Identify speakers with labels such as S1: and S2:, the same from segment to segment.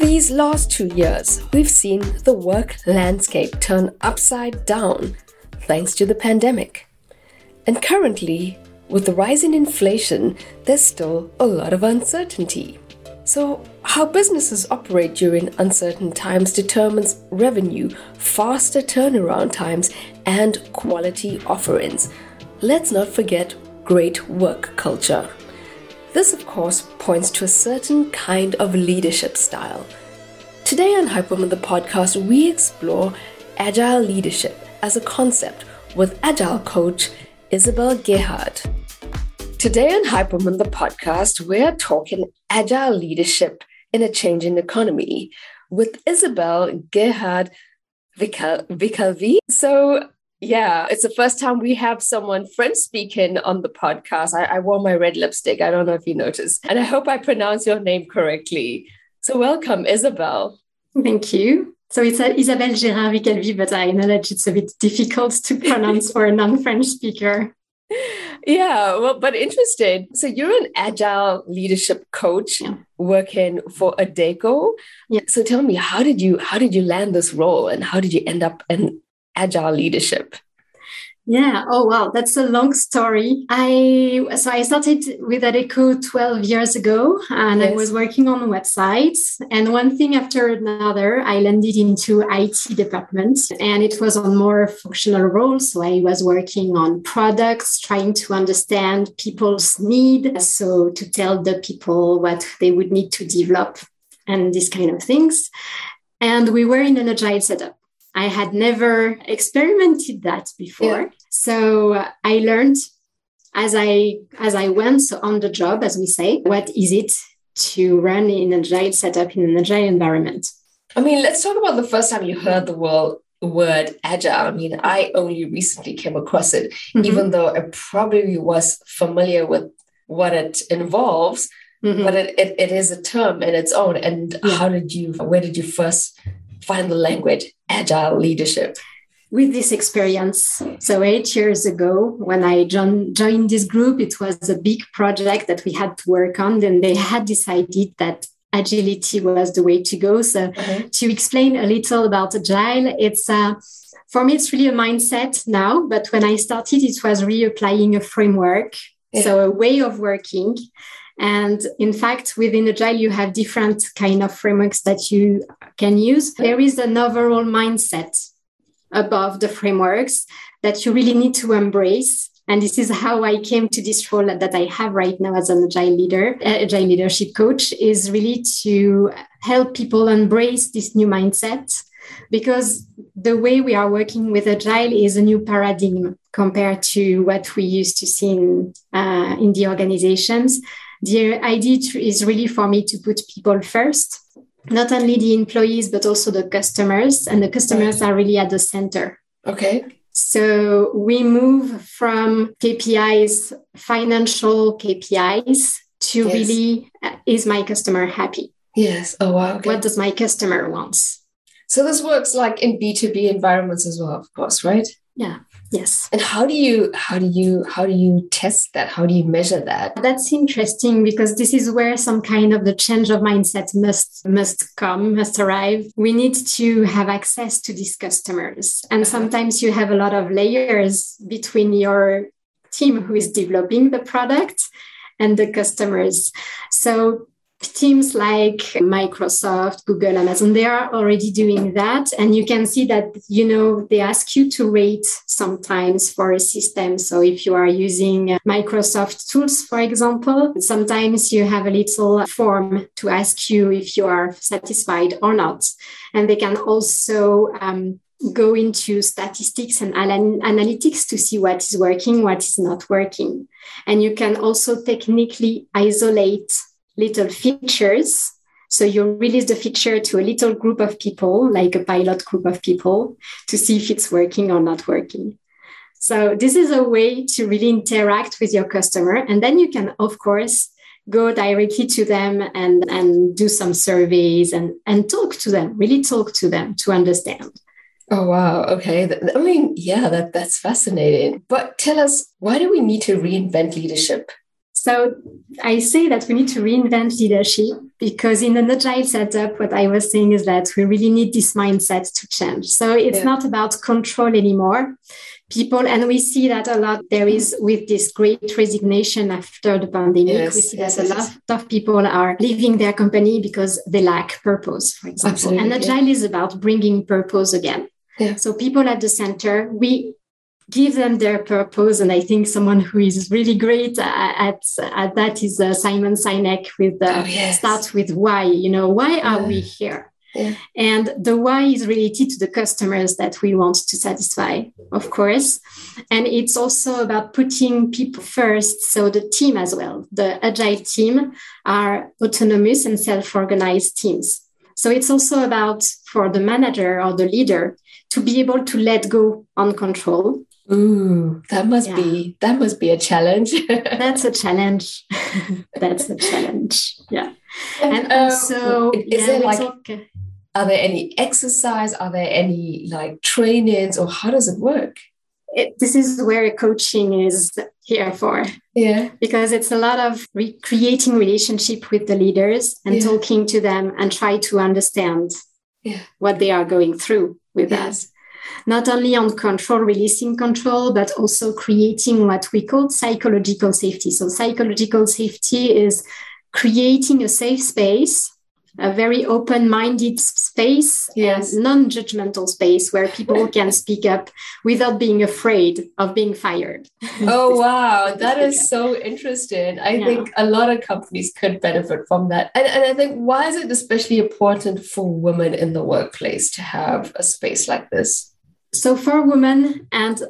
S1: These last two years, we've seen the work landscape turn upside down thanks to the pandemic. And currently, with the rise in inflation, there's still a lot of uncertainty. So, how businesses operate during uncertain times determines revenue, faster turnaround times, and quality offerings. Let's not forget great work culture. This, of course, points to a certain kind of leadership style. Today on Hyperwoman the podcast, we explore agile leadership as a concept with agile coach Isabel Gerhard. Today on Hyperwoman, the podcast, we're talking agile leadership in a changing economy with Isabel Gerhard Vicalvi. So, yeah, it's the first time we have someone French speaking on the podcast. I, I wore my red lipstick. I don't know if you noticed. And I hope I pronounce your name correctly. So, welcome, Isabel.
S2: Thank you. So it's Isabelle Gérard Vicalvi, but I acknowledge it's a bit difficult to pronounce for a non-French speaker.
S1: Yeah, well, but interested. So you're an agile leadership coach yeah. working for Adecco. Yeah. So tell me, how did you how did you land this role, and how did you end up in agile leadership?
S2: Yeah. Oh, wow. That's a long story. I so I started with Adecco 12 years ago, and yes. I was working on websites. And one thing after another, I landed into IT department, and it was on more functional roles. So I was working on products, trying to understand people's need, so to tell the people what they would need to develop, and these kind of things. And we were in an agile setup. I had never experimented that before. Yeah. So uh, I learned as I as I went so on the job, as we say, what is it to run in an agile setup in an agile environment?
S1: I mean, let's talk about the first time you heard the word word agile. I mean, I only recently came across it, mm-hmm. even though I probably was familiar with what it involves. Mm-hmm. But it, it, it is a term in its own. And yeah. how did you, where did you first find the language agile leadership?
S2: With this experience, so eight years ago, when I joined, joined this group, it was a big project that we had to work on. Then they had decided that agility was the way to go. So, mm-hmm. to explain a little about agile, it's uh, for me, it's really a mindset now. But when I started, it was reapplying a framework, yeah. so a way of working and in fact, within Agile, you have different kind of frameworks that you can use. There is an overall mindset above the frameworks that you really need to embrace. And this is how I came to this role that I have right now as an agile leader, uh, agile leadership coach, is really to help people embrace this new mindset because the way we are working with agile is a new paradigm compared to what we used to see in, uh, in the organizations the idea is really for me to put people first, not only the employees, but also the customers. And the customers are really at the center.
S1: Okay.
S2: So we move from KPIs, financial KPIs, to yes. really uh, is my customer happy?
S1: Yes. Oh, wow.
S2: Okay. What does my customer wants?
S1: So this works like in B2B environments as well, of course, right?
S2: Yeah. Yes.
S1: And how do you how do you how do you test that? How do you measure that?
S2: That's interesting because this is where some kind of the change of mindset must must come, must arrive. We need to have access to these customers. And uh-huh. sometimes you have a lot of layers between your team who is developing the product and the customers. So teams like Microsoft, Google, Amazon, they are already doing that. And you can see that, you know, they ask you to rate sometimes for a system. So if you are using Microsoft tools, for example, sometimes you have a little form to ask you if you are satisfied or not. And they can also um, go into statistics and analytics to see what is working, what is not working. And you can also technically isolate little features. So you release the feature to a little group of people, like a pilot group of people, to see if it's working or not working. So this is a way to really interact with your customer. And then you can, of course, go directly to them and, and do some surveys and, and talk to them, really talk to them to understand.
S1: Oh wow. Okay. I mean, yeah, that that's fascinating. But tell us, why do we need to reinvent leadership?
S2: So I say that we need to reinvent leadership because in an agile setup, what I was saying is that we really need this mindset to change. So it's yeah. not about control anymore. People, and we see that a lot there is with this great resignation after the pandemic. Yes, we see yes, that yes, a lot of people are leaving their company because they lack purpose, for example. Absolutely, and agile yeah. is about bringing purpose again. Yeah. So people at the center, we give them their purpose. And I think someone who is really great at, at that is uh, Simon Sinek with the oh, yes. start with why, you know, why are we here? Yeah. And the why is related to the customers that we want to satisfy, of course. And it's also about putting people first. So the team as well, the agile team are autonomous and self organized teams. So it's also about for the manager or the leader to be able to let go on control
S1: Ooh, that must yeah. be that must be a challenge.
S2: That's a challenge. That's a challenge. Yeah. And, and um, also,
S1: is
S2: yeah,
S1: there like talk, are there any exercise? Are there any like trainings or how does it work?
S2: It, this is where coaching is here for.
S1: Yeah.
S2: Because it's a lot of re- creating relationship with the leaders and yeah. talking to them and try to understand
S1: yeah.
S2: what they are going through with yes. us not only on control, releasing control, but also creating what we call psychological safety. So, psychological safety is creating a safe space a very open-minded space yes. and non-judgmental space where people can speak up without being afraid of being fired.
S1: Oh wow, that is so interesting. I yeah. think a lot of companies could benefit from that. And, and I think why is it especially important for women in the workplace to have a space like this?
S2: So for women and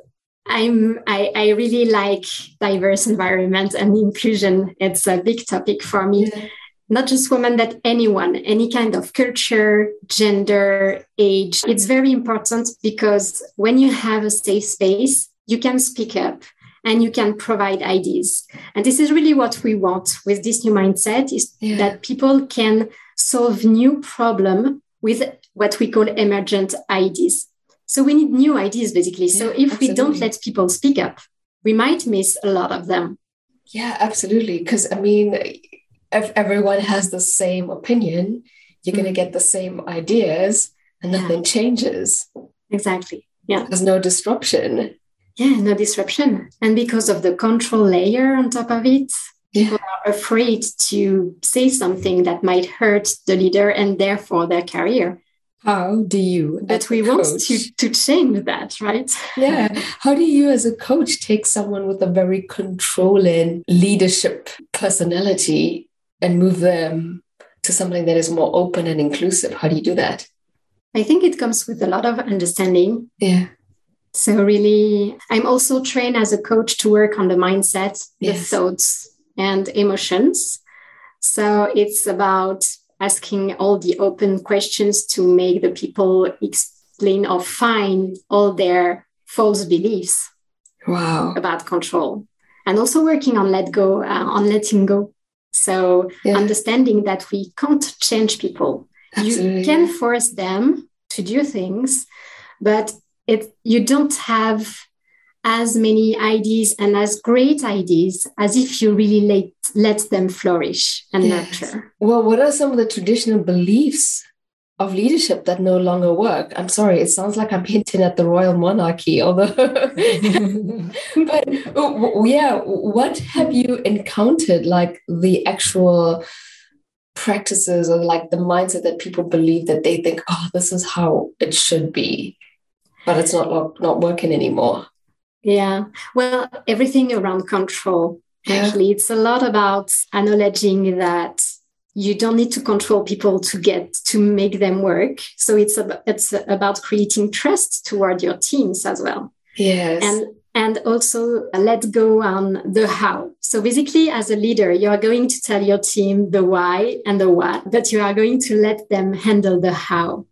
S2: I'm I, I really like diverse environment and inclusion. It's a big topic for me. Yeah. Not just women, but anyone, any kind of culture, gender, age. It's very important because when you have a safe space, you can speak up and you can provide ideas. And this is really what we want with this new mindset is yeah. that people can solve new problem with what we call emergent ideas. So we need new ideas, basically. So yeah, if absolutely. we don't let people speak up, we might miss a lot of them.
S1: Yeah, absolutely. Because I mean, if everyone has the same opinion, you're mm. going to get the same ideas and nothing yeah. changes.
S2: Exactly. Yeah.
S1: There's no disruption.
S2: Yeah, no disruption. And because of the control layer on top of it, yeah. people are afraid to say something that might hurt the leader and therefore their career
S1: how do you
S2: but we want to, to change that right?
S1: Yeah. How do you as a coach take someone with a very controlling leadership personality and move them to something that is more open and inclusive? How do you do that?
S2: I think it comes with a lot of understanding.
S1: Yeah.
S2: So really i'm also trained as a coach to work on the mindset the thoughts and emotions. So it's about asking all the open questions to make the people explain or find all their false beliefs
S1: wow.
S2: about control and also working on let go uh, on letting go so yeah. understanding that we can't change people Absolutely. you can force them to do things but it you don't have as many ideas and as great ideas as if you really let, let them flourish and yes. nurture.
S1: Well, what are some of the traditional beliefs of leadership that no longer work? I'm sorry, it sounds like I'm hinting at the royal monarchy, although, but yeah, what have you encountered like the actual practices or like the mindset that people believe that they think, oh, this is how it should be, but it's not not working anymore?
S2: Yeah. Well, everything around control. Yeah. Actually, it's a lot about acknowledging that you don't need to control people to get to make them work. So it's about, it's about creating trust toward your teams as well.
S1: Yes.
S2: And and also let go on the how. So basically, as a leader, you are going to tell your team the why and the what, but you are going to let them handle the how.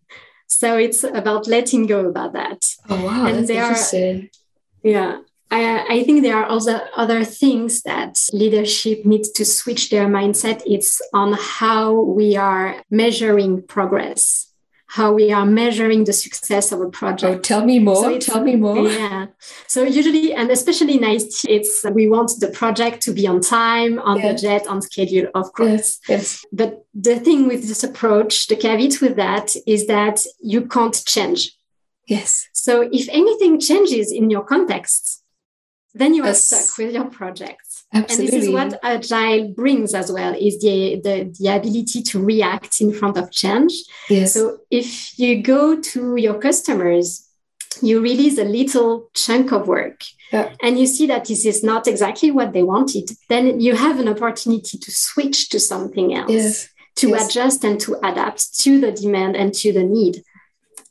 S2: So it's about letting go about that.
S1: Oh wow, and that's interesting. Are,
S2: yeah. I, I think there are also other things that leadership needs to switch their mindset. It's on how we are measuring progress, how we are measuring the success of a project.
S1: Oh, tell me more. So tell me more.
S2: Yeah. So usually, and especially in IT, it's we want the project to be on time, on yeah. budget, on schedule, of course.
S1: Yes, yes.
S2: But the thing with this approach, the caveat with that is that you can't change.
S1: Yes.
S2: So if anything changes in your context, then you are yes. stuck with your project.
S1: Absolutely.
S2: And this is what agile brings as well is the, the, the ability to react in front of change.
S1: Yes.
S2: So if you go to your customers, you release a little chunk of work
S1: yeah.
S2: and you see that this is not exactly what they wanted, then you have an opportunity to switch to something else,
S1: yes.
S2: to
S1: yes.
S2: adjust and to adapt to the demand and to the need.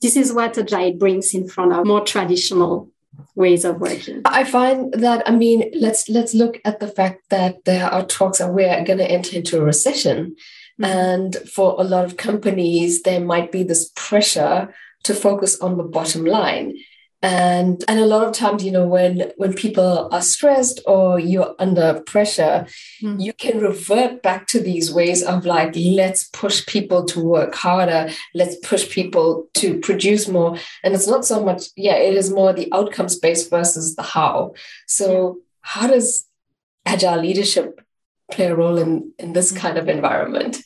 S2: This is what agile brings in front of more traditional ways of working.
S1: I find that i mean let's let's look at the fact that there are talks and we're going to enter into a recession. Mm-hmm. and for a lot of companies there might be this pressure to focus on the bottom line and and a lot of times you know when when people are stressed or you're under pressure mm. you can revert back to these ways of like let's push people to work harder. Let's push people to produce more. And it's not so much yeah it is more the outcomes based versus the how. So how does agile leadership play a role in in this kind of environment?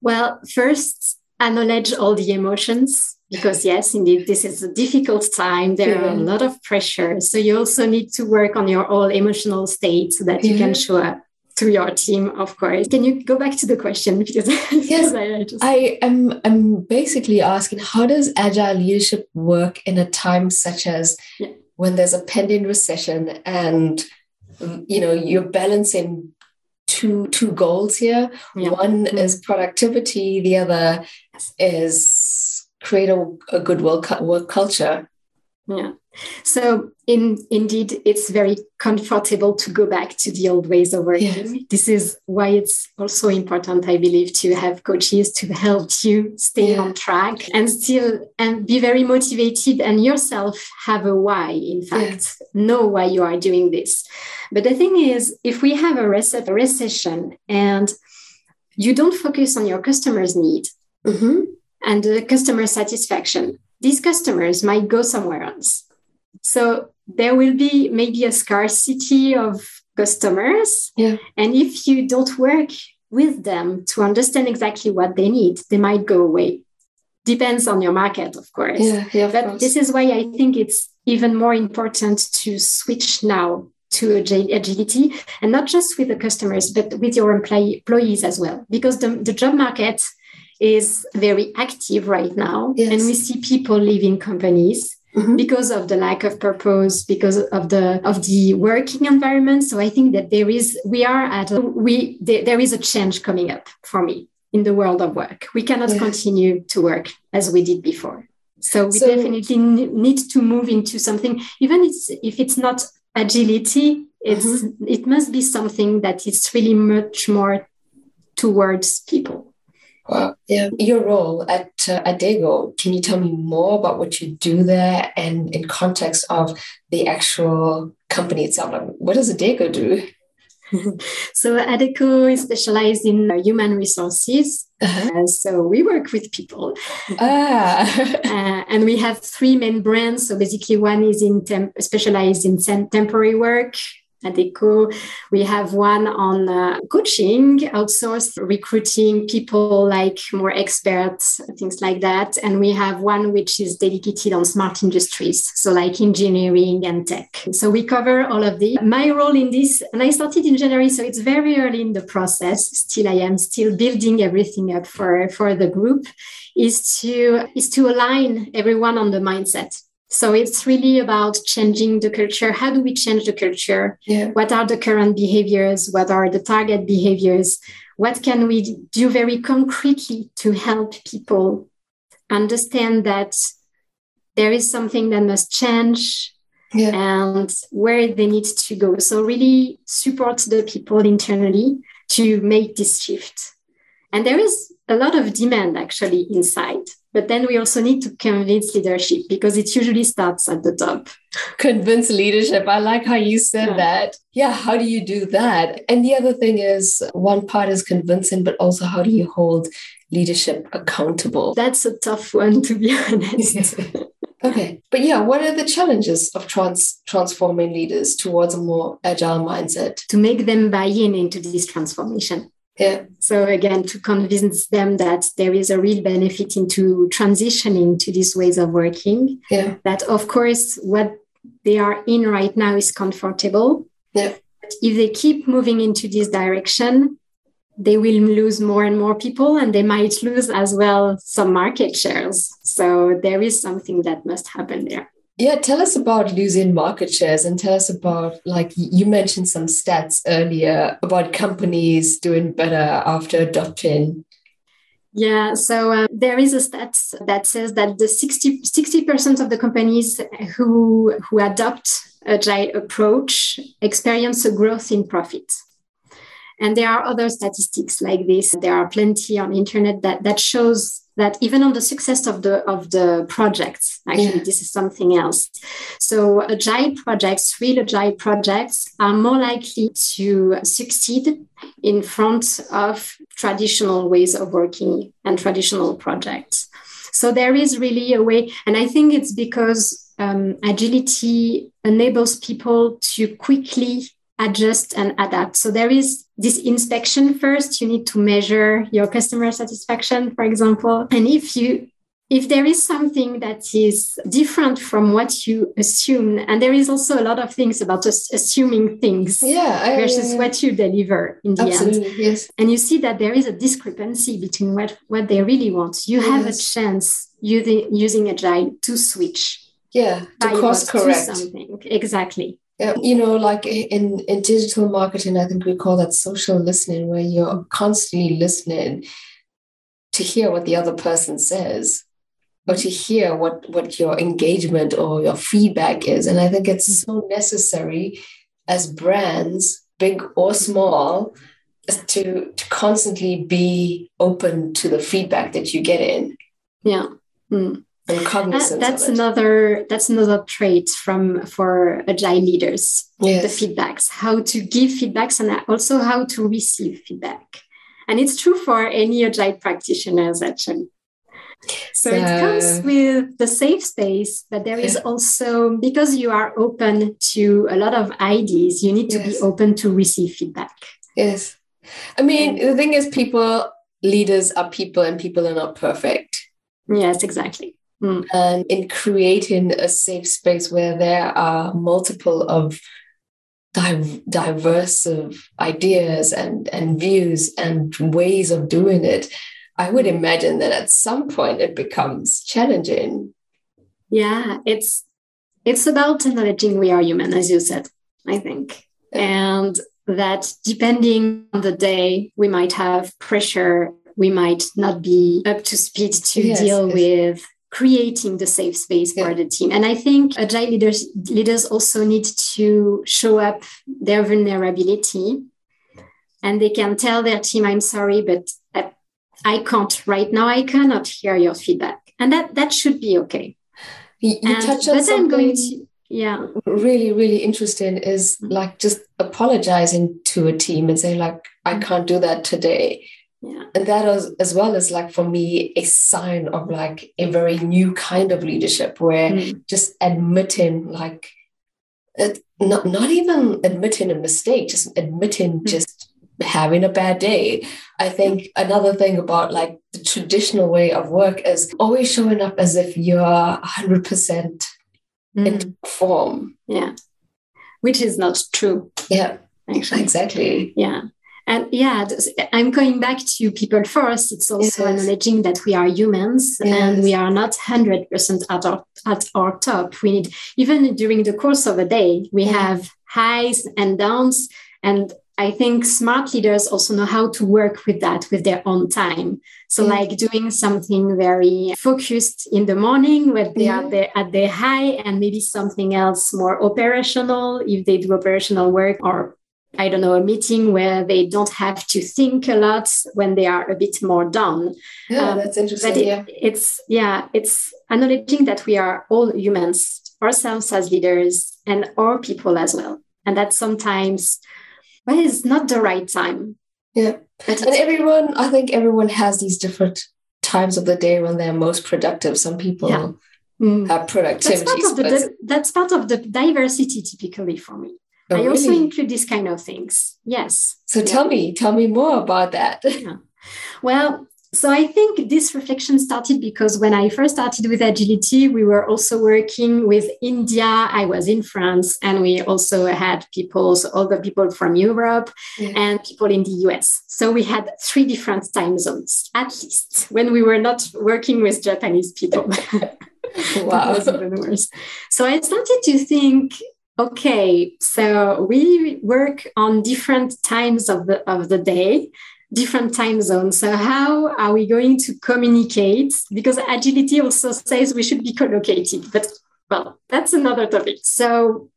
S2: Well first acknowledge all the emotions because yes indeed this is a difficult time. There yeah. are a lot of pressure. So you also need to work on your whole emotional state so that you can show up to your team of course. Can you go back to the question? Because
S1: yes. I, just... I am i'm basically asking how does agile leadership work in a time such as yeah. when there's a pending recession and you know you're balancing two two goals here? One mm-hmm. is productivity the other is create a, a good work, work culture.
S2: Yeah. So in indeed, it's very comfortable to go back to the old ways of working. Yes. This is why it's also important, I believe, to have coaches to help you stay yeah. on track and still and be very motivated and yourself have a why, in fact, yes. know why you are doing this. But the thing is, if we have a, reset, a recession and you don't focus on your customers' need,
S1: mm-hmm
S2: and the customer satisfaction, these customers might go somewhere else. So there will be maybe a scarcity of customers.
S1: Yeah.
S2: And if you don't work with them to understand exactly what they need, they might go away. Depends on your market, of course.
S1: Yeah, yeah
S2: but
S1: course.
S2: this is why I think it's even more important to switch now to agility and not just with the customers, but with your employees as well. Because the, the job market is very active right now.
S1: Yes.
S2: And we see people leaving companies. Mm-hmm. because of the lack of purpose because of the of the working environment so i think that there is we are at a, we there, there is a change coming up for me in the world of work we cannot yeah. continue to work as we did before so we so, definitely need to move into something even it's, if it's not agility it's mm-hmm. it must be something that is really much more towards people
S1: Wow. Yeah. Your role at uh, Adego, can you tell me more about what you do there and in context of the actual company itself? Like, what does Adego do?
S2: so Adecco is specialized in uh, human resources. Uh-huh. Uh, so we work with people.
S1: Ah.
S2: uh, and we have three main brands. So basically, one is in temp- specialized in temporary work. Adecco. We have one on uh, coaching, outsourced recruiting people like more experts, things like that. And we have one which is dedicated on smart industries, so like engineering and tech. So we cover all of these. My role in this, and I started in January, so it's very early in the process. Still, I am still building everything up for, for the group. Is to is to align everyone on the mindset so it's really about changing the culture. How do we change the culture?
S1: Yeah.
S2: What are the current behaviors? What are the target behaviors? What can we do very concretely to help people understand that there is something that must change
S1: yeah.
S2: and where they need to go? So really support the people internally to make this shift And there is a lot of demand actually inside. But then we also need to convince leadership because it usually starts at the top.
S1: Convince leadership. I like how you said yeah. that. Yeah, how do you do that? And the other thing is one part is convincing, but also how do you hold leadership accountable?
S2: That's a tough one, to be honest.
S1: okay. But yeah, what are the challenges of trans- transforming leaders towards a more agile mindset?
S2: To make them buy in into this transformation.
S1: Yeah.
S2: So again, to convince them that there is a real benefit into transitioning to these ways of working.
S1: Yeah.
S2: That of course what they are in right now is comfortable.
S1: Yeah.
S2: But if they keep moving into this direction, they will lose more and more people and they might lose as well some market shares. So there is something that must happen there.
S1: Yeah, tell us about losing market shares and tell us about, like, you mentioned some stats earlier about companies doing better after adopting.
S2: Yeah, so uh, there is a stat that says that the 60, percent of the companies who, who adopt a agile approach experience a growth in profit. And there are other statistics like this. There are plenty on internet that, that shows that even on the success of the of the projects actually yeah. this is something else so agile projects real agile projects are more likely to succeed in front of traditional ways of working and traditional projects so there is really a way and i think it's because um, agility enables people to quickly adjust and adapt. So there is this inspection first. You need to measure your customer satisfaction, for example. And if you if there is something that is different from what you assume, and there is also a lot of things about just assuming things
S1: yeah,
S2: I, versus yeah, yeah. what you deliver in the
S1: Absolutely,
S2: end.
S1: Yes.
S2: And you see that there is a discrepancy between what, what they really want. You yes. have a chance using, using Agile to switch.
S1: Yeah, to course correct.
S2: Something. Exactly.
S1: You know, like in, in digital marketing, I think we call that social listening, where you're constantly listening to hear what the other person says or to hear what, what your engagement or your feedback is. And I think it's so necessary as brands, big or small, to, to constantly be open to the feedback that you get in.
S2: Yeah. Mm
S1: and cognizant.
S2: That, that's another that's another trait from for agile leaders.
S1: Yes.
S2: The feedbacks, how to give feedbacks, and also how to receive feedback. And it's true for any agile practitioners actually. So, so it comes with the safe space, but there is also because you are open to a lot of ideas, you need to yes. be open to receive feedback.
S1: Yes. I mean, the thing is, people, leaders are people, and people are not perfect.
S2: Yes, exactly.
S1: Mm. And in creating a safe space where there are multiple of diverse of ideas and, and views and ways of doing it, I would imagine that at some point it becomes challenging.
S2: Yeah, it's it's about acknowledging we are human, as you said, I think. And that depending on the day, we might have pressure, we might not be up to speed to yes, deal yes. with creating the safe space yeah. for the team. And I think agile leaders leaders also need to show up their vulnerability and they can tell their team, I'm sorry, but I, I can't right now. I cannot hear your feedback. And that that should be okay.
S1: You, you
S2: and,
S1: touch on something I'm going to,
S2: yeah.
S1: really, really interesting is mm-hmm. like just apologizing to a team and say, like, I mm-hmm. can't do that today
S2: yeah.
S1: And that was as well as like for me a sign of like a very new kind of leadership where mm. just admitting like it, not not even admitting a mistake, just admitting mm. just having a bad day. I think another thing about like the traditional way of work is always showing up as if you're 100% mm. in form.
S2: Yeah. Which is not true.
S1: Yeah. Actually. Exactly.
S2: Yeah and yeah i'm going back to people first it's also yes. acknowledging that we are humans yes. and we are not 100% at our, at our top we need even during the course of a day we yeah. have highs and downs and i think smart leaders also know how to work with that with their own time so yeah. like doing something very focused in the morning when they yeah. are there at their high and maybe something else more operational if they do operational work or I don't know, a meeting where they don't have to think a lot when they are a bit more done.
S1: Yeah, um, that's interesting.
S2: But it,
S1: yeah.
S2: it's yeah, it's acknowledging that we are all humans, ourselves as leaders, and our people as well, and that sometimes, well, it's not the right time.
S1: Yeah, and everyone, I think everyone has these different times of the day when they're most productive. Some people. Yeah. Have productivity.
S2: That's part, of the, that's part of the diversity typically for me. Oh, I also include these kind of things. Yes.
S1: So yeah. tell me, tell me more about that.
S2: Yeah. Well, so I think this reflection started because when I first started with agility, we were also working with India. I was in France, and we also had people, so all the people from Europe yeah. and people in the US. So we had three different time zones, at least, when we were not working with Japanese people. wow. that was even worse. So I started to think Okay, so we work on different times of the of the day, different time zones. So how are we going to communicate? Because agility also says we should be co-located, but well, that's another topic. So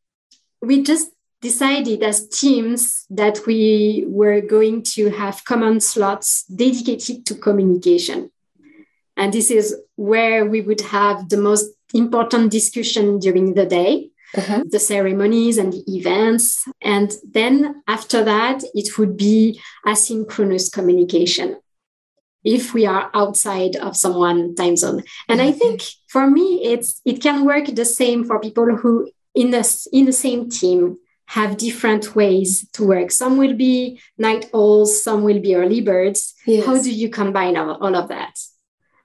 S2: we just decided as teams that we were going to have common slots dedicated to communication. And this is where we would have the most important discussion during the day uh-huh. the ceremonies and the events. And then after that, it would be asynchronous communication if we are outside of someone time zone. And I think for me, it's it can work the same for people who in the in the same team have different ways to work. Some will be night owls, some will be early birds. Yes. How do you combine all, all of that?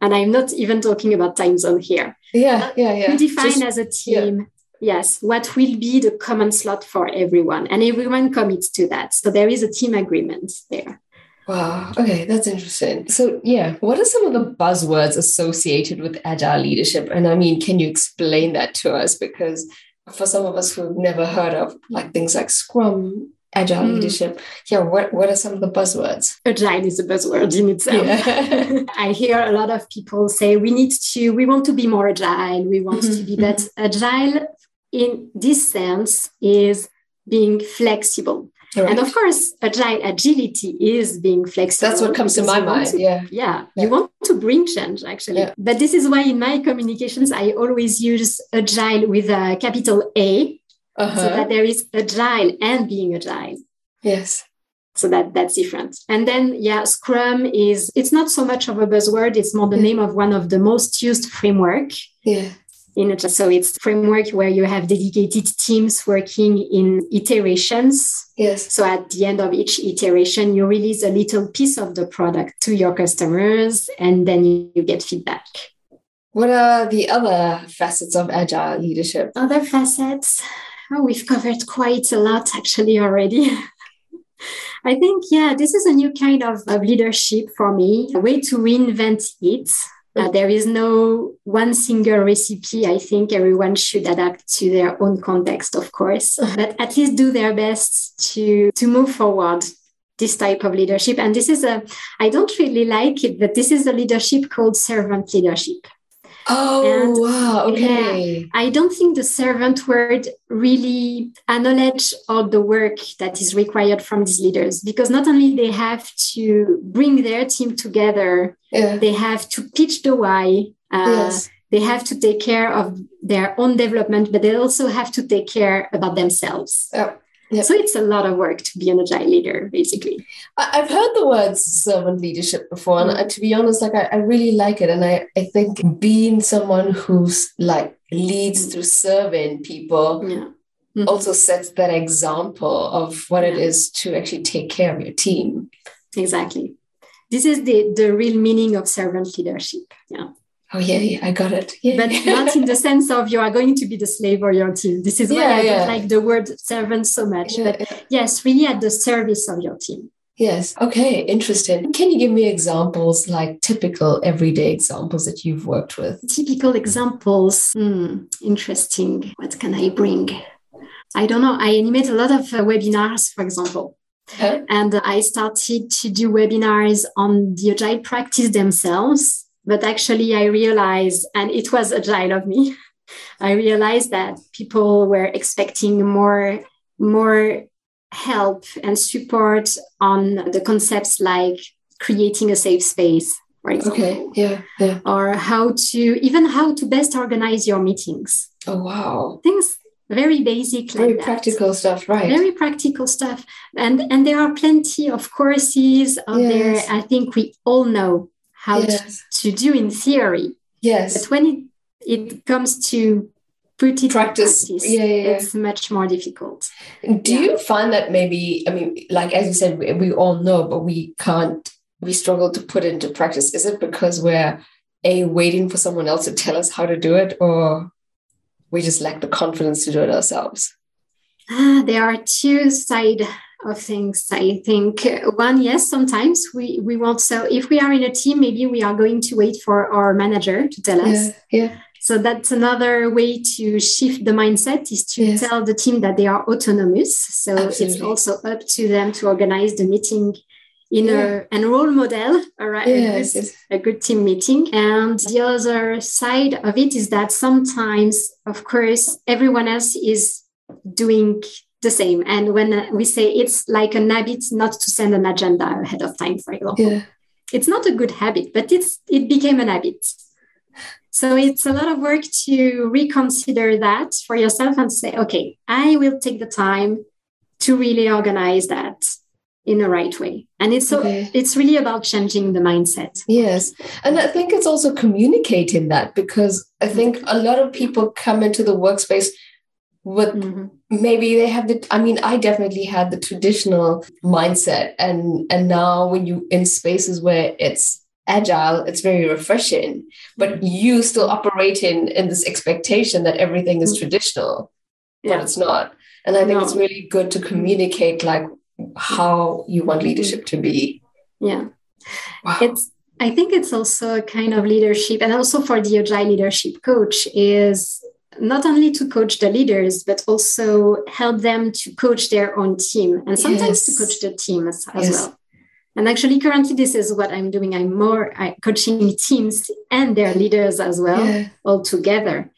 S2: And I'm not even talking about time zone here.
S1: Yeah, yeah, yeah.
S2: We define Just, as a team yeah yes what will be the common slot for everyone and everyone commits to that. So there is a team agreement there.
S1: Wow okay that's interesting. So yeah what are some of the buzzwords associated with agile leadership? And i mean can you explain that to us? Because for some of us who've never heard of like things like scrum agile mm. leadership yeah what, what are some of the buzzwords?
S2: Agile is a buzzword in itself. Yeah. i hear a lot of people say we need to we want to be more agile. We want mm-hmm. to be that agile in this sense is being flexible. Right. And of course, agile agility is being flexible.
S1: That's what comes to my mind.
S2: To,
S1: yeah.
S2: yeah. yeah. You want to bring change, actually. Yeah. But this is why in my communications, I always use agile with a capital A uh-huh. so that there is agile and being agile.
S1: Yes.
S2: So that that's different. And then, yeah, Scrum is, it's not so much of a buzzword. It's more the yeah. name of one of the most used framework.
S1: Yeah
S2: in. So it's framework where you have dedicated teams working in iterations.
S1: Yes.
S2: So at the end of each iteration, you release a little piece of the product to your customers and then you get feedback.
S1: What are the other facets of agile leadership?
S2: Other facets? Oh, we've covered quite a lot actually already. I think, yeah, this is a new kind of, of leadership for me, a way to reinvent it uh, there is no one single recipe. I think everyone should adapt to their own context, of course, but at least do their best to, to move forward this type of leadership. And this is a, I don't really like it, but this is a leadership called servant leadership.
S1: Oh, and, wow. Okay.
S2: Yeah, I don't think the servant word really acknowledge all the work that is required from these leaders because not only they have to bring their team together, yeah. they have to pitch the why. Uh, yes. They have to take care of their own development, but they also have to take care about themselves.
S1: Yeah.
S2: Yep. So it's a lot of work to be an agile leader, basically.
S1: I've heard the words servant leadership before, and mm-hmm. to be honest, like I, I really like it. And I, I think being someone who's like leads mm-hmm. through serving people yeah. mm-hmm. also sets that example of what yeah. it is to actually take care of your team.
S2: Exactly. This is the, the real meaning of servant leadership. Yeah.
S1: Oh yeah, yeah, I got it. Yeah.
S2: But not in the sense of you are going to be the slave of your team. This is why yeah, I don't like the word servant so much. But yes, really at the service of your team.
S1: Yes. Okay. Interesting. Can you give me examples, like typical everyday examples that you've worked with?
S2: Typical examples. Hmm, interesting. What can I bring? I don't know. I animate a lot of uh, webinars, for example. Huh? And I started to do webinars on the agile practice themselves but actually, I realized, and it was agile of me, I realized that people were expecting more, more help and support on the concepts like creating a safe space, for example.
S1: Okay. Yeah. Yeah.
S2: Or how to even how to best organize your meetings.
S1: Oh wow.
S2: Things very basic
S1: very
S2: like
S1: practical stuff right
S2: very practical stuff and and there are plenty of courses out yes. there i think we all know how yes. to, to do in theory
S1: yes
S2: but when it it comes to put it
S1: practice,
S2: practice
S1: yeah, yeah,
S2: it's much more difficult
S1: do yeah. you find that maybe i mean like as you said we, we all know but we can't we struggle to put it into practice is it because we're a waiting for someone else to tell us how to do it or we just lack the confidence to do it ourselves?
S2: Ah, there are two sides of things. I think one, yes, sometimes we we want. So if we are in a team, maybe we are going to wait for our manager to tell us.
S1: Yeah. yeah.
S2: So that's another way to shift the mindset is to yes. tell the team that they are autonomous. So Absolutely. it's also up to them to organize the meeting in yeah. a, a role model around yes, yes. a good team meeting. And the other side of it is that sometimes, of course, everyone else is doing the same. And when we say it's like an habit not to send an agenda ahead of time, for example,
S1: yeah.
S2: it's not a good habit, but it's it became an habit. So it's a lot of work to reconsider that for yourself and say, okay, I will take the time to really organize that in the right way and it's so okay. it's really about changing the mindset
S1: yes and i think it's also communicating that because i think a lot of people come into the workspace with mm-hmm. Maybe they have the i mean i definitely had the traditional mindset and and now when you in spaces where it's agile it's very refreshing but you still operating in this expectation that everything is mm-hmm. traditional yeah. but it's not and i think no. it's really good to communicate like how you want leadership to be.
S2: Yeah. Wow. It's I think it's also a kind of leadership and also for the agile leadership coach is not only to coach the leaders but also help them to coach their own team and sometimes yes. to coach the team as, as yes. well. And actually, currently, this is what I'm doing. I'm more I, coaching teams and their leaders as well, yeah. all together,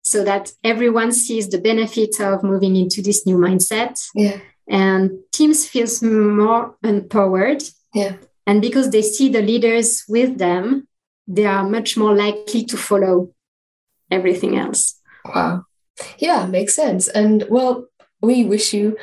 S2: so that everyone sees the benefit of moving into this new mindset.
S1: Yeah
S2: and teams feels more empowered
S1: yeah
S2: and because they see the leaders with them they are much more likely to follow everything else
S1: wow. Yeah makes sense. And well we wish you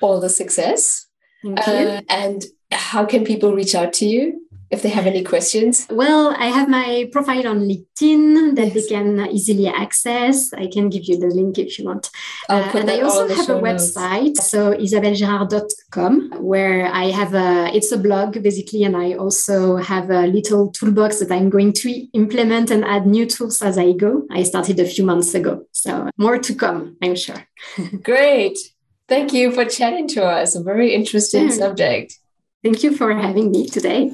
S1: all the success.
S2: Uh,
S1: and how can people reach out to you if they have any questions?
S2: Well, I have my profile on LinkedIn that yes. they can easily access. I can give you the link if you want.
S1: Uh, and I also have a
S2: website, notes. so isabellegérard.com, where I have a, it's a blog basically, and I also have a little toolbox that I'm going to implement and add new tools as I go. I started a few months ago, so more to come, I'm sure.
S1: Great. Thank you for chatting to us. A very interesting sure. subject.
S2: Thank you for having me today.